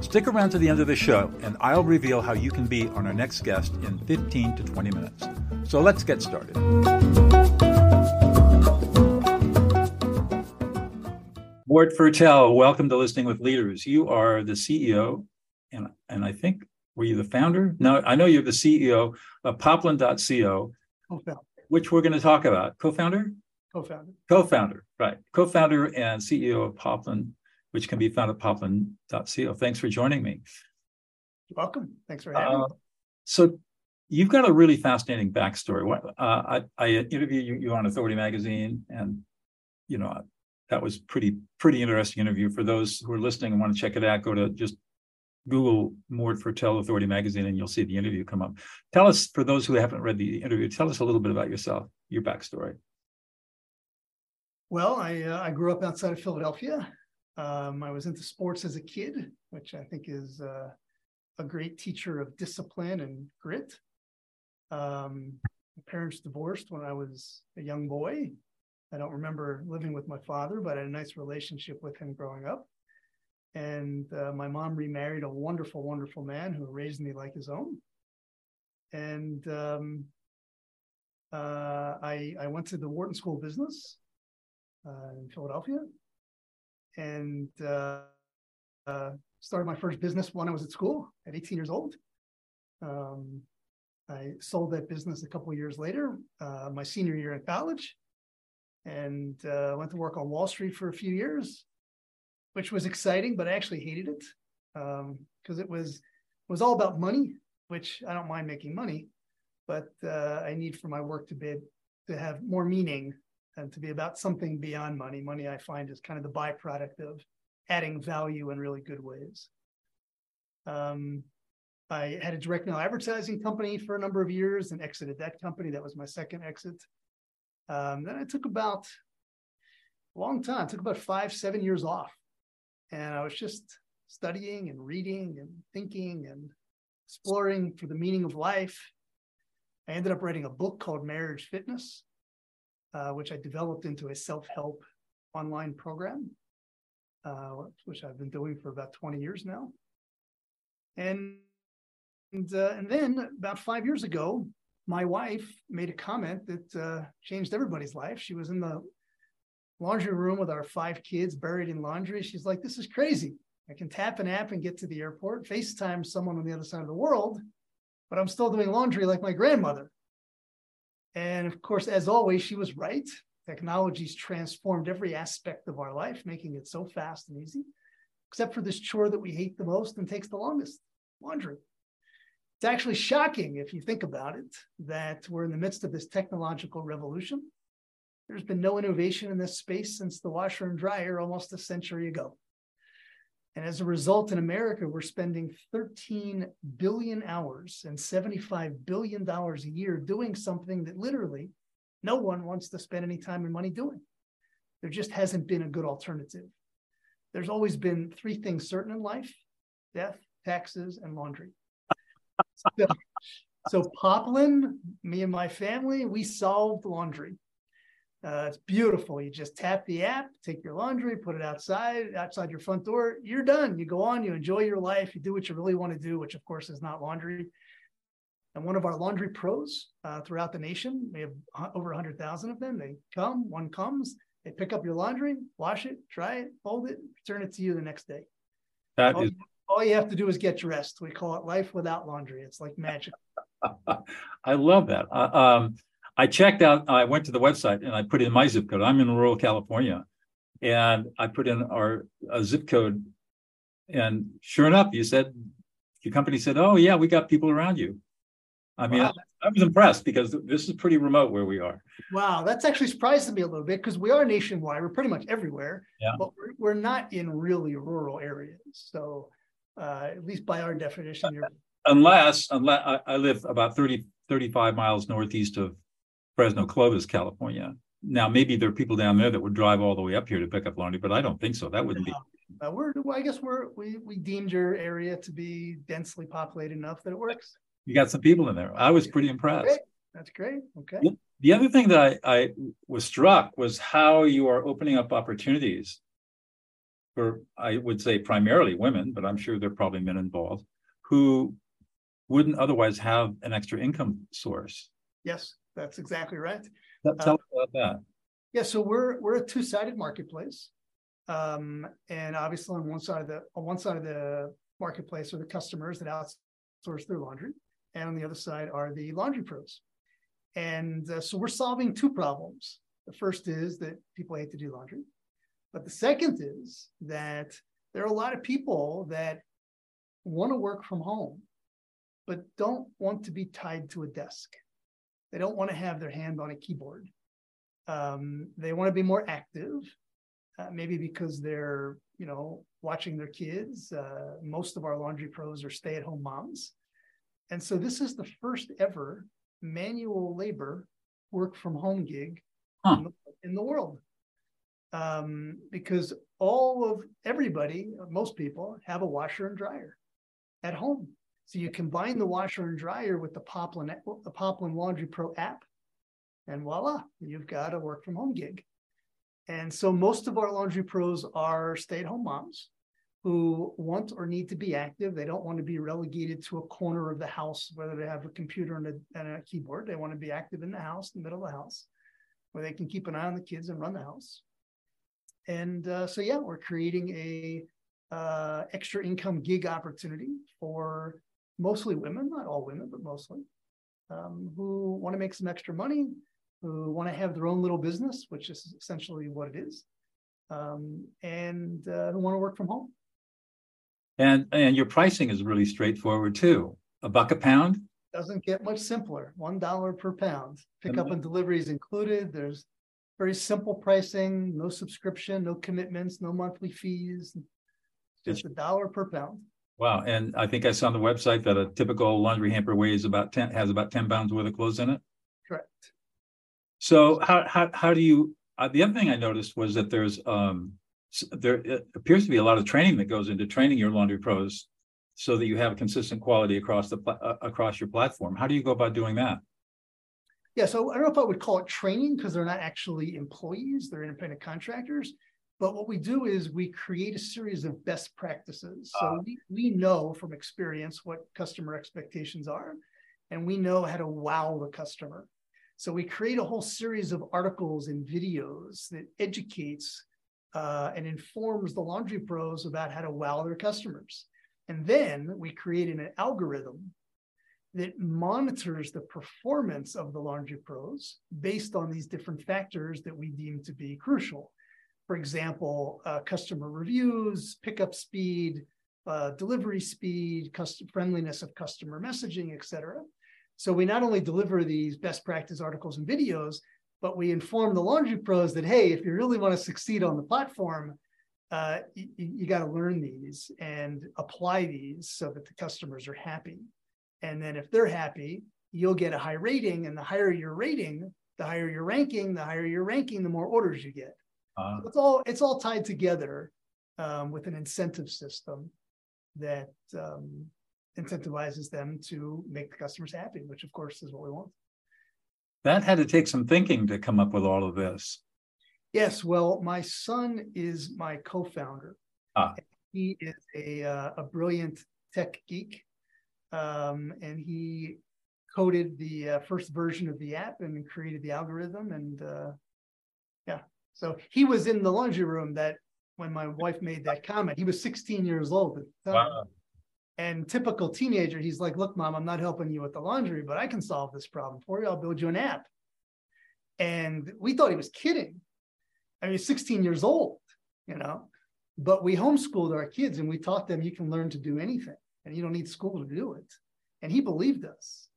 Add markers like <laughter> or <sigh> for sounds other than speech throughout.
Stick around to the end of the show, and I'll reveal how you can be on our next guest in 15 to 20 minutes. So let's get started. Mort Fertel, welcome to Listening with Leaders. You are the CEO, and, and I think, were you the founder? No, I know you're the CEO of Poplin.co, which we're going to talk about. Co founder? Co founder. Co founder, right. Co founder and CEO of Poplin which can be found at poplin.co. Thanks for joining me. You're welcome. Thanks for having uh, me. So you've got a really fascinating backstory. Uh, I, I, interviewed you, you on Authority Magazine, and you know that was pretty pretty interesting interview. For those who are listening and want to check it out, go to just Google Mort Fertel Authority Magazine, and you'll see the interview come up. Tell us, for those who haven't read the interview, tell us a little bit about yourself, your backstory. Well, I uh, I grew up outside of Philadelphia. Um, I was into sports as a kid, which I think is uh, a great teacher of discipline and grit. Um, my parents divorced when I was a young boy. I don't remember living with my father, but I had a nice relationship with him growing up. And uh, my mom remarried a wonderful, wonderful man who raised me like his own. And um, uh, I, I went to the Wharton School of Business uh, in Philadelphia and uh, uh, started my first business when I was at school at 18 years old. Um, I sold that business a couple years later, uh, my senior year in college, and uh, went to work on Wall Street for a few years, which was exciting, but I actually hated it because um, it was it was all about money, which I don't mind making money, but uh, I need for my work to be to have more meaning and to be about something beyond money. Money, I find, is kind of the byproduct of adding value in really good ways. Um, I had a direct mail advertising company for a number of years and exited that company. That was my second exit. Um, then I took about a long time, took about five, seven years off. And I was just studying and reading and thinking and exploring for the meaning of life. I ended up writing a book called Marriage Fitness, uh, which I developed into a self help online program, uh, which I've been doing for about 20 years now. And and, uh, and then about five years ago, my wife made a comment that uh, changed everybody's life. She was in the laundry room with our five kids buried in laundry. She's like, "This is crazy. I can tap an app and get to the airport, FaceTime someone on the other side of the world, but I'm still doing laundry like my grandmother." And of course, as always, she was right. Technology's transformed every aspect of our life, making it so fast and easy, except for this chore that we hate the most and takes the longest laundry. It's actually shocking if you think about it that we're in the midst of this technological revolution. There's been no innovation in this space since the washer and dryer almost a century ago. And as a result, in America, we're spending 13 billion hours and $75 billion a year doing something that literally no one wants to spend any time and money doing. There just hasn't been a good alternative. There's always been three things certain in life death, taxes, and laundry. so, so Poplin, me and my family, we solved laundry. Uh, it's beautiful. You just tap the app, take your laundry, put it outside, outside your front door. You're done. You go on, you enjoy your life, you do what you really want to do, which of course is not laundry. And one of our laundry pros uh, throughout the nation, we have over 100,000 of them. They come, one comes, they pick up your laundry, wash it, dry it, fold it, return it to you the next day. That all, is... you, all you have to do is get dressed. We call it life without laundry. It's like magic. <laughs> I love that. Uh, um, I checked out, I went to the website and I put in my zip code. I'm in rural California. And I put in our zip code. And sure enough, you said, your company said, oh, yeah, we got people around you. I mean, wow. I, I, was impressed because this is pretty remote where we are. Wow, that's actually surprising me a little bit because we are nationwide. We're pretty much everywhere, yeah. but we're, we're not in really rural areas. So Uh, at least by our definition, you're unless unless I, I live about 30 35 miles northeast of Fresno Clovis, California. Now, maybe there are people down there that would drive all the way up here to pick up laundry, but I don't think so. That wouldn't be. Uh, we're, well, I guess we're we we deemed your area to be densely populated enough that it works. You got some people in there. I was pretty impressed. Great. That's great. Okay. The other thing that I, I was struck was how you are opening up opportunities for, I would say primarily women, but I'm sure there are probably men involved who wouldn't otherwise have an extra income source. Yes, that's exactly right. Tell, tell uh, about that. Yeah, so we're we're a two-sided marketplace. Um, and obviously on one side of the on one side of the marketplace are the customers that outsource their laundry, and on the other side are the laundry pros. And uh, so we're solving two problems. The first is that people hate to do laundry, but the second is that there are a lot of people that want to work from home, but don't want to be tied to a desk. They don't want to have their hand on a keyboard. Um, they want to be more active, uh, maybe because they're, you know, watching their kids. Uh, most of our laundry pros are stay-at-home moms, and so this is the first ever manual labor work from home gig huh. in, the, in, the, world. Um, because all of everybody, most people, have a washer and dryer at home. So you combine the washer and dryer with the Poplin, the Poplin Laundry Pro app, and voila, you've got a work from home gig. And so most of our laundry pros are stay at home moms who want or need to be active. They don't want to be relegated to a corner of the house, whether they have a computer and a, and a keyboard. They want to be active in the house, in the middle of the house, where they can keep an eye on the kids and run the house. And uh, so, yeah, we're creating a uh, extra income gig opportunity for mostly women, not all women, but mostly, um, who want to make some extra money, who want to have their own little business, which is essentially what it is, um, and uh, who want to work from home. And and your pricing is really straightforward too. A buck a pound? Doesn't get much simpler. One dollar per pound. Pickup and delivery is included. There's very simple pricing, no subscription, no commitments, no monthly fees. Just a dollar per pound. Wow. And I think I saw on the website that a typical laundry hamper weighs about 10 has about 10 pounds worth of clothes in it. Correct. So how how how do you uh, the other thing I noticed was that there's um there appears to be a lot of training that goes into training your laundry pros so that you have consistent quality across the uh, across your platform how do you go about doing that yeah so i don't know if i would call it training because they're not actually employees they're independent contractors but what we do is we create a series of best practices so uh, we, we know from experience what customer expectations are and we know how to wow the customer so we create a whole series of articles and videos that educates uh, and informs the laundry pros about how to wow their customers. And then we create an algorithm that monitors the performance of the laundry pros based on these different factors that we deem to be crucial. For example, uh, customer reviews, pickup speed, uh, delivery speed, custom friendliness of customer messaging, et cetera. So we not only deliver these best practice articles and videos, but we inform the laundry pros that hey if you really want to succeed on the platform uh, you, you got to learn these and apply these so that the customers are happy and then if they're happy you'll get a high rating and the higher your rating the higher your ranking the higher your ranking the more orders you get uh, it's all it's all tied together um, with an incentive system that um, incentivizes them to make the customers happy which of course is what we want that had to take some thinking to come up with all of this. Yes, well, my son is my co-founder. Ah. He is a uh, a brilliant tech geek, um, and he coded the uh, first version of the app and created the algorithm. And uh, so he was in the laundry room that when my wife made that comment. He was 16 years old. Wow. And typical teenager, he's like, look, mom, I'm not helping you with the laundry, but I can solve this problem for you. I'll build you an app. And we thought he was kidding. I mean, he's 16 years old, you know, but we homeschooled our kids and we taught them you can learn to do anything and you don't need school to do it. And he believed us.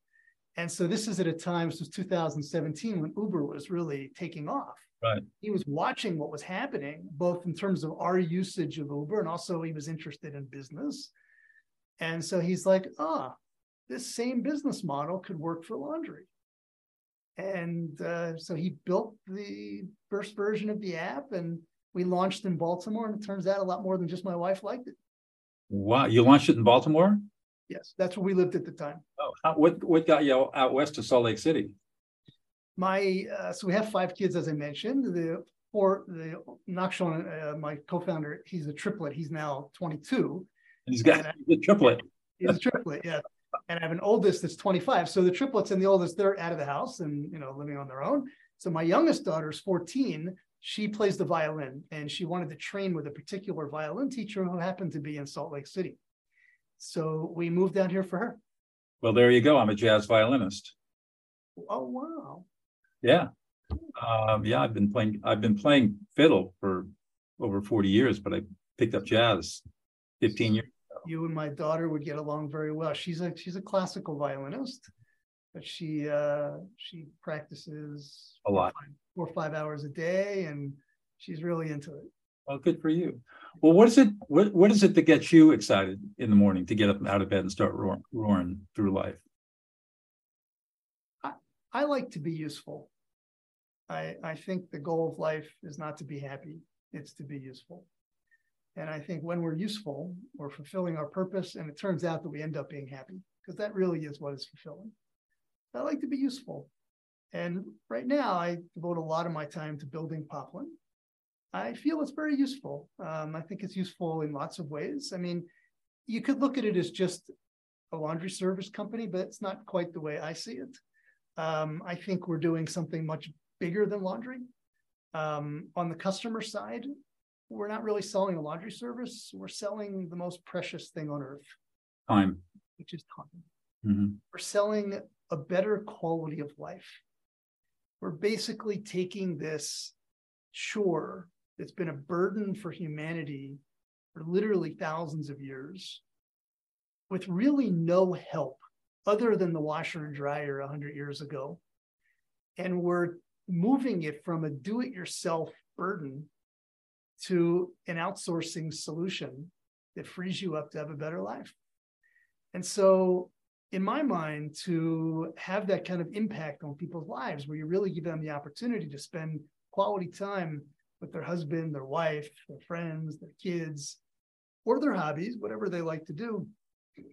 And so this is at a time, this was 2017 when Uber was really taking off. Right. He was watching what was happening, both in terms of our usage of Uber and also he was interested in business And so he's like, ah, this same business model could work for laundry. And uh, so he built the first version of the app and we launched in Baltimore. And it turns out a lot more than just my wife liked it. Wow. You launched it in Baltimore? Yes, that's where we lived at the time. Oh, how, what, what got you out west to Salt Lake City? My, uh, so we have five kids, as I mentioned. The four, the Nachshon, uh, my co-founder, he's a triplet. He's now 22. And he's got a <laughs> triplet. He's a triplet, yeah and I have an oldest that's 25. So the triplets and the oldest, they're out of the house and you know living on their own. So my youngest daughter is 14. She plays the violin and she wanted to train with a particular violin teacher who happened to be in Salt Lake City. So we moved down here for her. Well, there you go. I'm a jazz violinist. Oh wow. Yeah. Um, yeah, I've been playing I've been playing fiddle for over 40 years, but I picked up jazz 15 years Ago. you and my daughter would get along very well. She's a she's a classical violinist, but she uh, she practices a lot, four or five hours a day, and she's really into it. Well, good for you. Well, what is it? What what is it that gets you excited in the morning to get up out of bed and start roaring, roaring through life? I, I like to be useful. I I think the goal of life is not to be happy; it's to be useful. And I think when we're useful, we're fulfilling our purpose, and it turns out that we end up being happy because that really is what is fulfilling. I like to be useful. And right now, I devote a lot of my time to building Poplin. I feel it's very useful. Um, I think it's useful in lots of ways. I mean, you could look at it as just a laundry service company, but it's not quite the way I see it. Um, I think we're doing something much bigger than laundry. Um, on the customer side, we're not really selling a laundry service. We're selling the most precious thing on earth time, which is time. Mm-hmm. We're selling a better quality of life. We're basically taking this chore that's been a burden for humanity for literally thousands of years with really no help other than the washer and dryer 100 years ago. And we're moving it from a do it yourself burden to an outsourcing solution that frees you up to have a better life. And so, in my mind, to have that kind of impact on people's lives, where you really give them the opportunity to spend quality time with their husband, their wife, their friends, their kids, or their hobbies, whatever they like to do,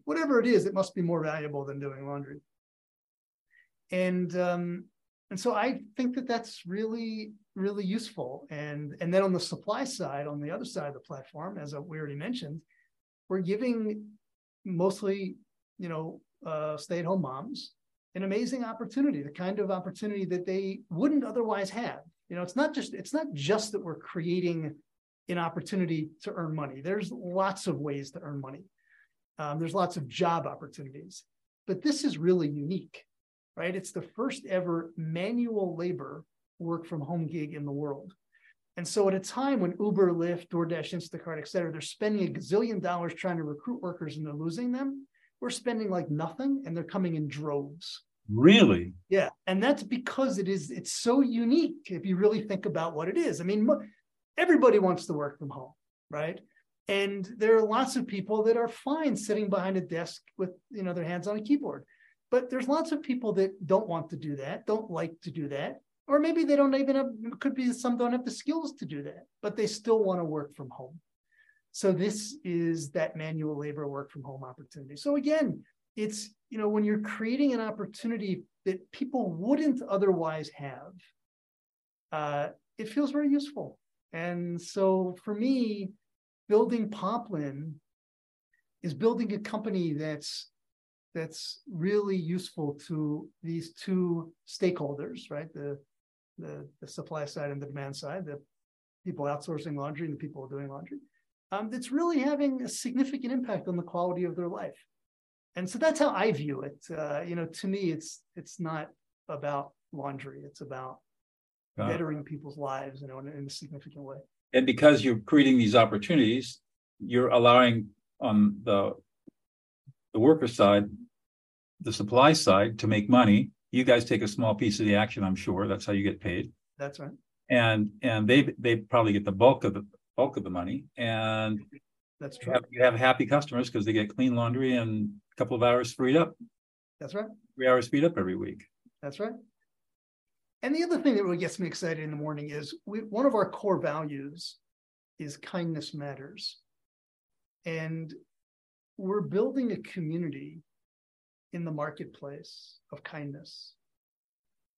whatever it is, it must be more valuable than doing laundry. And um, and so I think that that's really really useful. And and then on the supply side, on the other side of the platform, as we already mentioned, we're giving mostly you know uh, stay-at-home moms an amazing opportunity, the kind of opportunity that they wouldn't otherwise have. You know, it's not just it's not just that we're creating an opportunity to earn money. There's lots of ways to earn money. Um, there's lots of job opportunities, but this is really unique, right? It's the first ever manual labor work from home gig in the world. And so at a time when Uber, Lyft, DoorDash, Instacart, et cetera, they're spending a gazillion dollars trying to recruit workers and they're losing them, we're spending like nothing and they're coming in droves. Really? Yeah. And that's because it is, it's so unique if you really think about what it is. I mean, everybody wants to work from home, right? And there are lots of people that are fine sitting behind a desk with, you know, their hands on a keyboard. But there's lots of people that don't want to do that, don't like to do that. Or maybe they don't even have could be some don't have the skills to do that but they still want to work from home. So this is that manual labor work from home opportunity. So again it's you know when you're creating an opportunity that people wouldn't otherwise have uh, it feels very useful. And so for me building poplin is building a company that's that's really useful to these two stakeholders right the the, the supply side and the demand side, the people outsourcing laundry and the people doing laundry, um, that's really having a significant impact on the quality of their life. And so that's how I view it. Uh, you know, to me, it's it's not about laundry; it's about bettering people's lives, you know, in, in a significant way. And because you're creating these opportunities, you're allowing on the the worker side, the supply side, to make money you guys take a small piece of the action, I'm sure. That's how you get paid. That's right. And and they they probably get the bulk of the bulk of the money. And That's You true. have, you have happy customers because they get clean laundry and a couple of hours freed up, That's right. three hours freed up every week. That's right. And the other thing that really gets me excited in the morning is we, one of our core values is kindness matters. And we're building a community in the marketplace of kindness.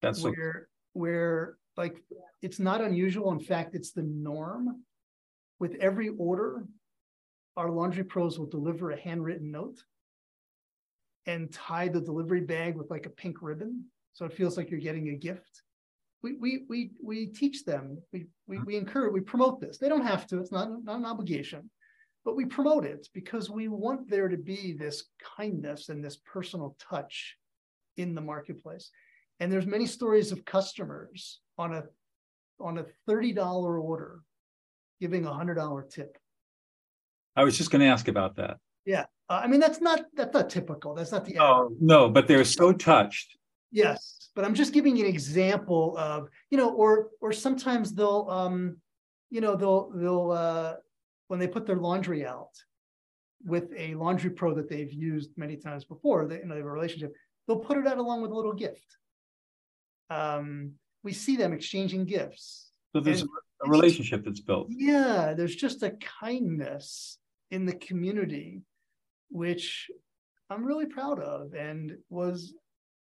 That's where where like it's not unusual. In fact it's the norm. With every order our laundry pros will deliver a handwritten note and tie the delivery bag with like a pink ribbon. So it feels like you're getting a gift. We we we, we teach them. We, we uh-huh. we encourage we promote this. They don't have to. It's not, not an obligation but we promote it because we want there to be this kindness and this personal touch in the marketplace and there's many stories of customers on a on a $30 order giving a $100 tip I was just going to ask about that. yeah uh, i mean that's not that's not typical that's not the Oh, no, but they're so touched. yes but i'm just giving you an example of you know or or sometimes they'll um you know they'll they'll uh when they put their laundry out with a laundry pro that they've used many times before they, you know, they have a relationship they'll put it out along with a little gift. Um we see them exchanging gifts. So there's And a relationship that's built. yeah there's just a kindness in the community which i'm really proud of and was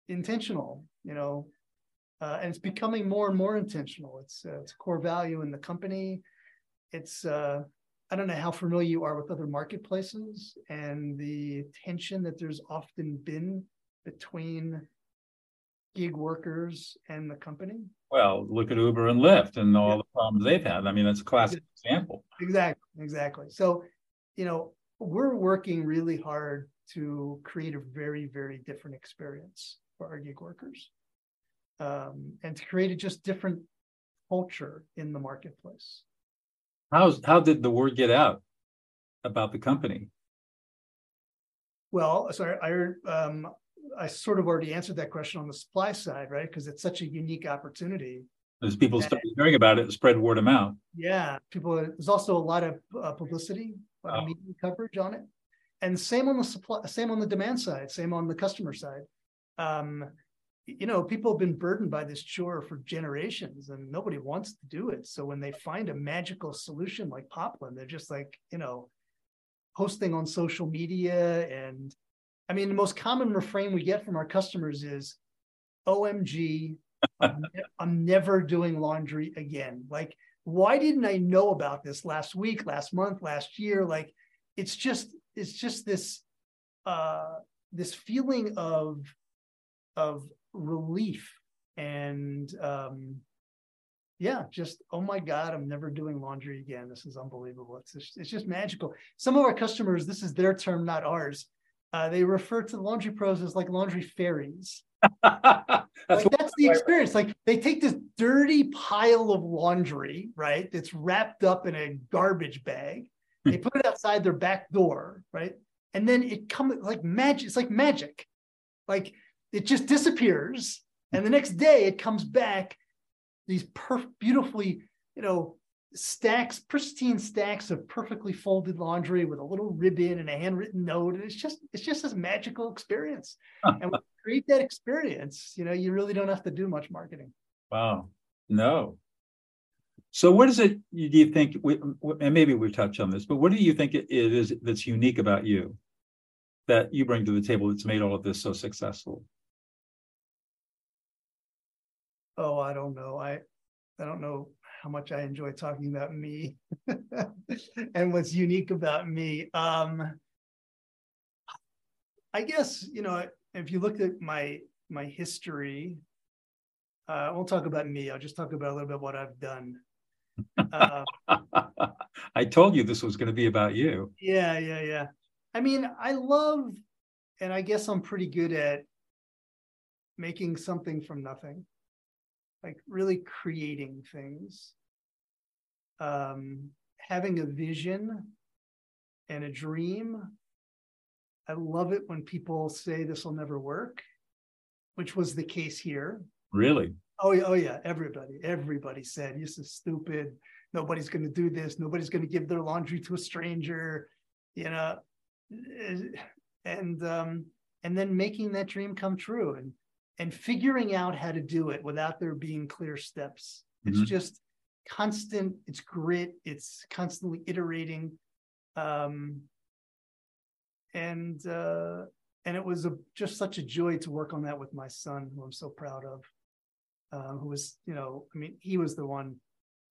intentional you know uh, and it's becoming more and more intentional. It's uh, it's a core value in the company. It's uh i don't know how familiar you are with other marketplaces and the tension that there's often been between gig workers and the company Well, look at Uber and Lyft and all the problems they've had. I mean, that's a classic example. Exactly, exactly. So, you know, we're working really hard to create a very, very different experience for our gig workers. Um, and to create a just different culture in the marketplace. How's how did the word get out about the company? Well, sorry, I um, I sort of already answered that question on the supply side, right? Because it's such a unique opportunity. As people started hearing about it, and spread word of mouth. Yeah, people. There's also a lot of uh, publicity, of Oh. media coverage on it, and same on the supply, same on the demand side, same on the customer side. Um, you know, people have been burdened by this chore for generations, and nobody wants to do it. So when they find a magical solution like Poplin, they're just like, you know, posting on social media, and I mean, the most common refrain we get from our customers is, "OMG." I'm, <laughs> ne- I'm never doing laundry again. Like, why didn't I know about this last week, last month, last year? Like, it's just, it's just this, uh, this feeling of, of relief and, um, yeah, just oh my god, I'm never doing laundry again. This is unbelievable. It's just, it's just magical. Some of our customers, this is their term, not ours. Uh, they refer to the laundry pros as like laundry fairies <laughs> that's like that's the experience. Like they take this dirty pile of laundry, right? That's wrapped up in a garbage bag. They put it outside their back door, right? And then it comes like magic. It's like magic. Like it just disappears. And the next day it comes back, these perf- beautifully, you know, stacks, pristine stacks of perfectly folded laundry with a little ribbon and a handwritten note. And it's just, it's just this magical experience. and when you create that experience, you know, you really don't have to do much marketing. wow. No. So what is it do you think we, and maybe we've touched on this, but what do you think it is that's unique about you that you bring to the table that's made all of this so successful? Oh, I don't know. I I don't know how much I enjoy talking about me <laughs> and what's unique about me. Um I guess, you know, if you looked at my my history, uh, I won't talk about me. I'll just talk about a little bit what I've done. Uh, <laughs> I told you this was going to be about you. Yeah, yeah, yeah. I mean, I love, and I guess I'm pretty good at making something from nothing, like really creating things, um, having a vision and a dream. I love it when people say this will never work, which was the case here. Really? Oh yeah, oh yeah, everybody, everybody said this is stupid. Nobody's going to do this. Nobody's going to give their laundry to a stranger. you know, and um, and then making that dream come true and and figuring out how to do it without there being clear steps. It's mm-hmm. just constant. It's grit. It's constantly iterating, um, and uh, and it was a, just such a joy to work on that with my son, who I'm so proud of. Uh, who was, you know, I mean, he was the one.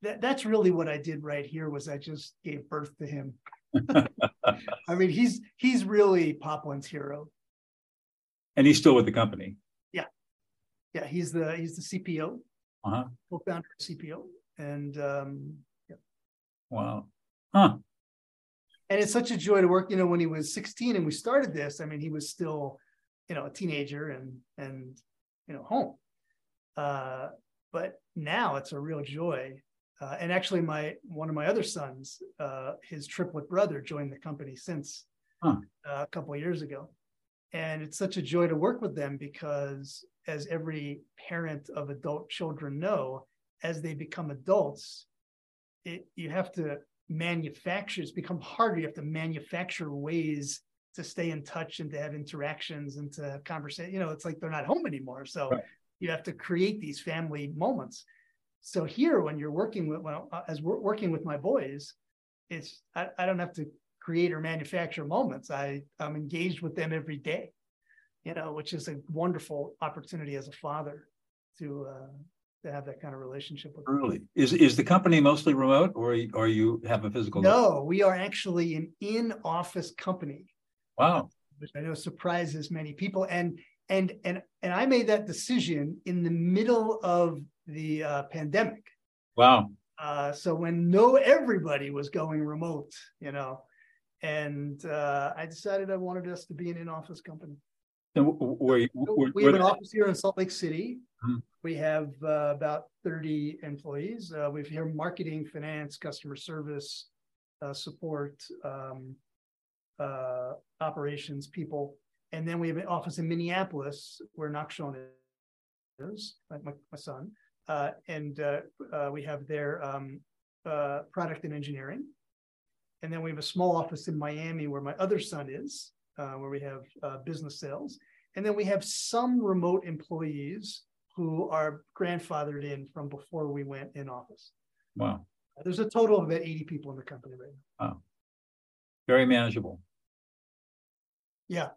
That that's really what I did right here. Was I just gave birth to him. <laughs> I mean, he's he's really Poplin's hero. And he's still with the company. Yeah. He's the he's the CPO, uh-huh. co-founder of CPO, and um, yeah. Wow, huh? And it's such a joy to work. You know, when he was 16 and we started this, I mean, he was still, you know, a teenager and and you know home. Uh, but now it's a real joy uh, and actually, my one of my other sons, uh, his triplet brother, joined the company since huh. uh, a couple of years ago, and it's such a joy to work with them because, as every parent of adult children know, as they become adults, it, you have to manufacture. It's become harder. You have to manufacture ways to stay in touch and to have interactions and to have conversation. You know, it's like they're not home anymore, so right. you have to create these family moments so here, when you're working with, well, uh, as we're working with my boys, it's I, I don't have to create or manufacture moments. I I'm engaged with them every day, you know, which is a wonderful opportunity as a father to uh, to have that kind of relationship with. Really, them. is is the company mostly remote, or or you have a physical? No, we are actually an in-office company. Wow, which I know surprises many people, and and and and I made that decision in the middle of the uh, pandemic. Wow. Uh, so when no everybody was going remote, you know, and uh, I decided I wanted us to be an in-office company. And where, where, we have an office here in Salt Lake City. Hmm. We have uh, about 30 employees. Uh, we have here marketing, finance, customer service, uh, support, um, uh, operations people. And then we have an office in Minneapolis where Nachshon is, my, my son uh, and uh, uh, we have their um, uh, product and engineering. And then we have a small office in Miami where my other son is, uh, where we have uh, business sales. And then we have some remote employees who are grandfathered in from before we went in office. Wow. There's a total of about 80 people in the company right now. Wow. Very manageable. Yeah.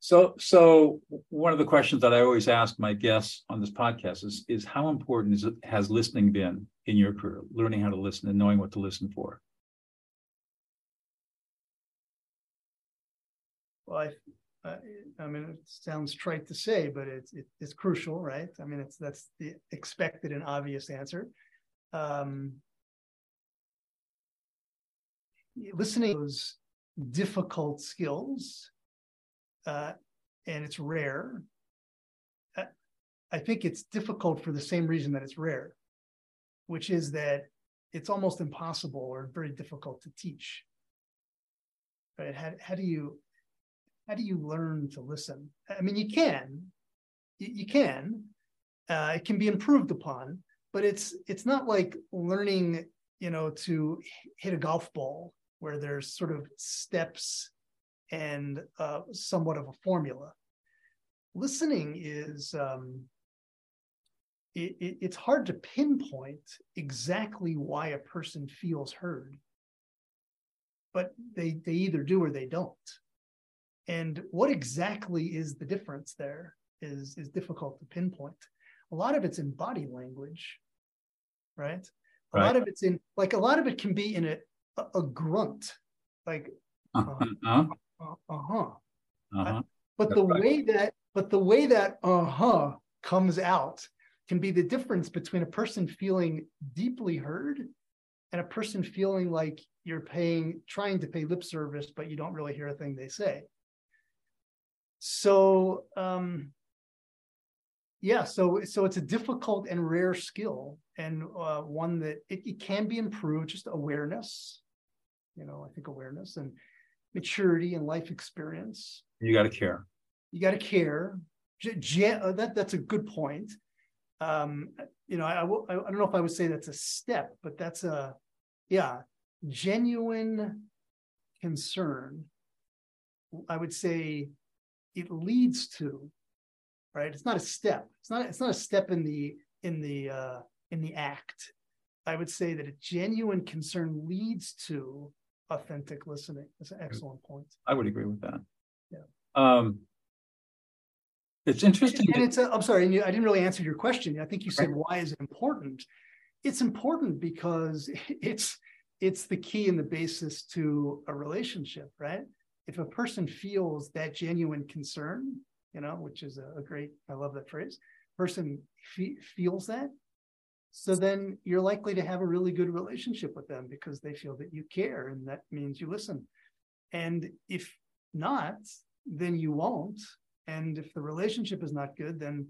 So, so one of the questions that I always ask my guests on this podcast is, is how important is it, has listening been in your career, learning how to listen and knowing what to listen for? I, I mean, it sounds trite to say, but it's it, it's crucial, right? I mean, it's that's the expected and obvious answer. Um, listening those difficult skills uh, and it's rare. Uh, I think it's difficult for the same reason that it's rare, which is that it's almost impossible or very difficult to teach. Right? How, how do you how do you learn to listen? I mean, you can, you, can. Uh, it can be improved upon, but it's it's not like learning, you know, to hit a golf ball where there's sort of steps and uh, somewhat of a formula. Listening is um, it, it, it's hard to pinpoint exactly why a person feels heard, but they they either do or they don't. And what exactly is the difference there is is difficult to pinpoint. A lot of it's in body language, right? A right. lot of it's in like a lot of it can be in a a, a grunt, like uh-huh. Uh, uh huh. Uh-huh. But the right. way that but the way that uh huh comes out can be the difference between a person feeling deeply heard and a person feeling like you're paying trying to pay lip service but you don't really hear a thing they say so um yeah so so it's a difficult and rare skill and uh, one that it, it can be improved just awareness you know i think awareness and maturity and life experience. You got to care. You got to care. Uh, that that's a good point. Um, you know, I, I, I don't know if I would say that's a step, but that's a yeah, genuine concern, I would say it leads to, right? It's not a step. It's not. It's not a step in the in the uh, in the act. I would say that a genuine concern leads to authentic listening. That's an excellent point. I would agree with that. Yeah. Um, it's interesting. And, and it's. I'm sorry, I didn't really answer your question. I think you said why is it important? It's important because <laughs> it's it's the key and the basis to a relationship, right? If a person feels that genuine concern, you know, which is a, a great, I love that phrase. Person fe- feels that, so then you're likely to have a really good relationship with them because they feel that you care and that means you listen. And if not, then you won't. And if the relationship is not good, then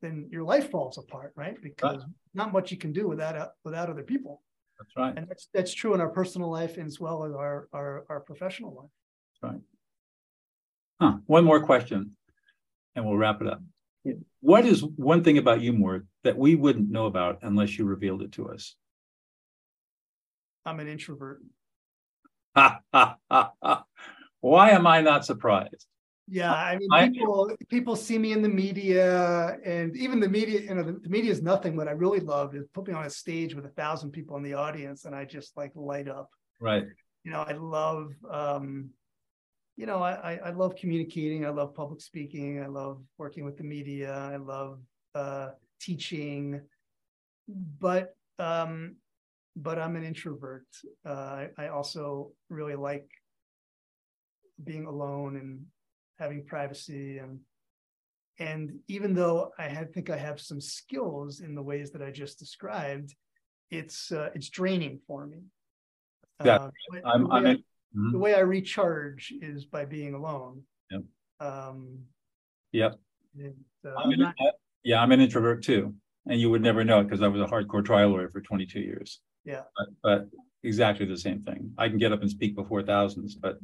then your life falls apart, right? Because right. not much you can do without without other people. That's right. And that's that's true in our personal life as well as our our, our professional life. That's right. Huh. One more question, and we'll wrap it up. What is one thing about you, Mort, that we wouldn't know about unless you revealed it to us? I'm an introvert. <laughs> Why am I not surprised? Yeah, I mean, people people see me in the media, and even the media. You know, the, the media is nothing. What I really love is put me on a stage with a thousand people in the audience, and I just like light up. Right. You know, I love um, you know, I, I love communicating. I love public speaking. I love working with the media. I love uh, teaching, but um, but I'm an introvert. Uh, I, I also really like being alone and having privacy and and even though I have, think I have some skills in the ways that I just described, it's uh, it's draining for me. Yeah, uh, I'm, I'm in, Mm-hmm. The way I recharge is by being alone. Yep. Um, yep. And, uh, I'm not... yeah, I'm an introvert too, and you would never know it because I was a hardcore trial lawyer for 22 years. Yeah. But, but exactly the same thing. I can get up and speak before thousands, but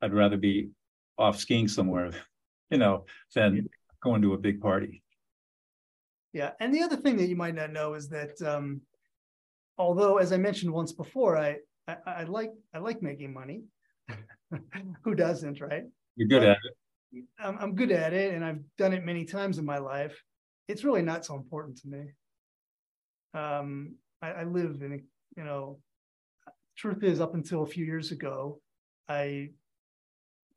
I'd rather be off skiing somewhere, <laughs> you know, than going to a big party. Yeah, and the other thing that you might not know is that um, although, as I mentioned once before, I I, I like I like making money. <laughs> Who doesn't, right? You're good but at it. I'm, I'm good at it, and I've done it many times in my life. It's really not so important to me. Um, I, I live in, you know, truth is, up until a few years ago, I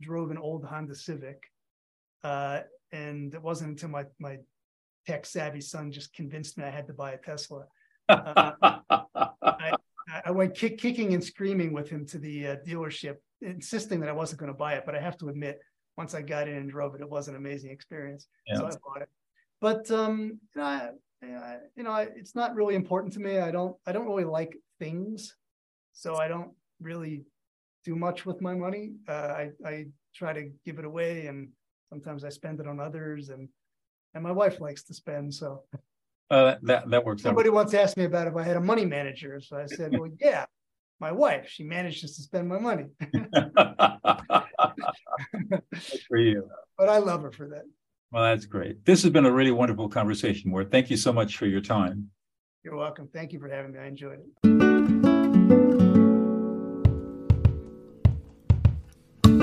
drove an old Honda Civic, uh, and it wasn't until my my tech savvy son just convinced me I had to buy a Tesla. Uh, <laughs> I, I went kick, kicking and screaming with him to the uh, dealership, insisting that I wasn't going to buy it. But I have to admit, once I got in and drove it, it was an amazing experience. Yeah. So I bought it. But um, you know, I, you know, I, it's not really important to me. I don't, I don't really like things, so I don't really do much with my money. Uh, I, I try to give it away, and sometimes I spend it on others, and and my wife likes to spend, so uh, that that works. Somebody out. once asked me about if I had a money manager, so I said, "Well, yeah, my wife. She manages to spend my money." <laughs> for you. But I love her for that. Well, that's great. This has been a really wonderful conversation, Mort. Thank you so much for your time. You're welcome. Thank you for having me. I enjoyed it.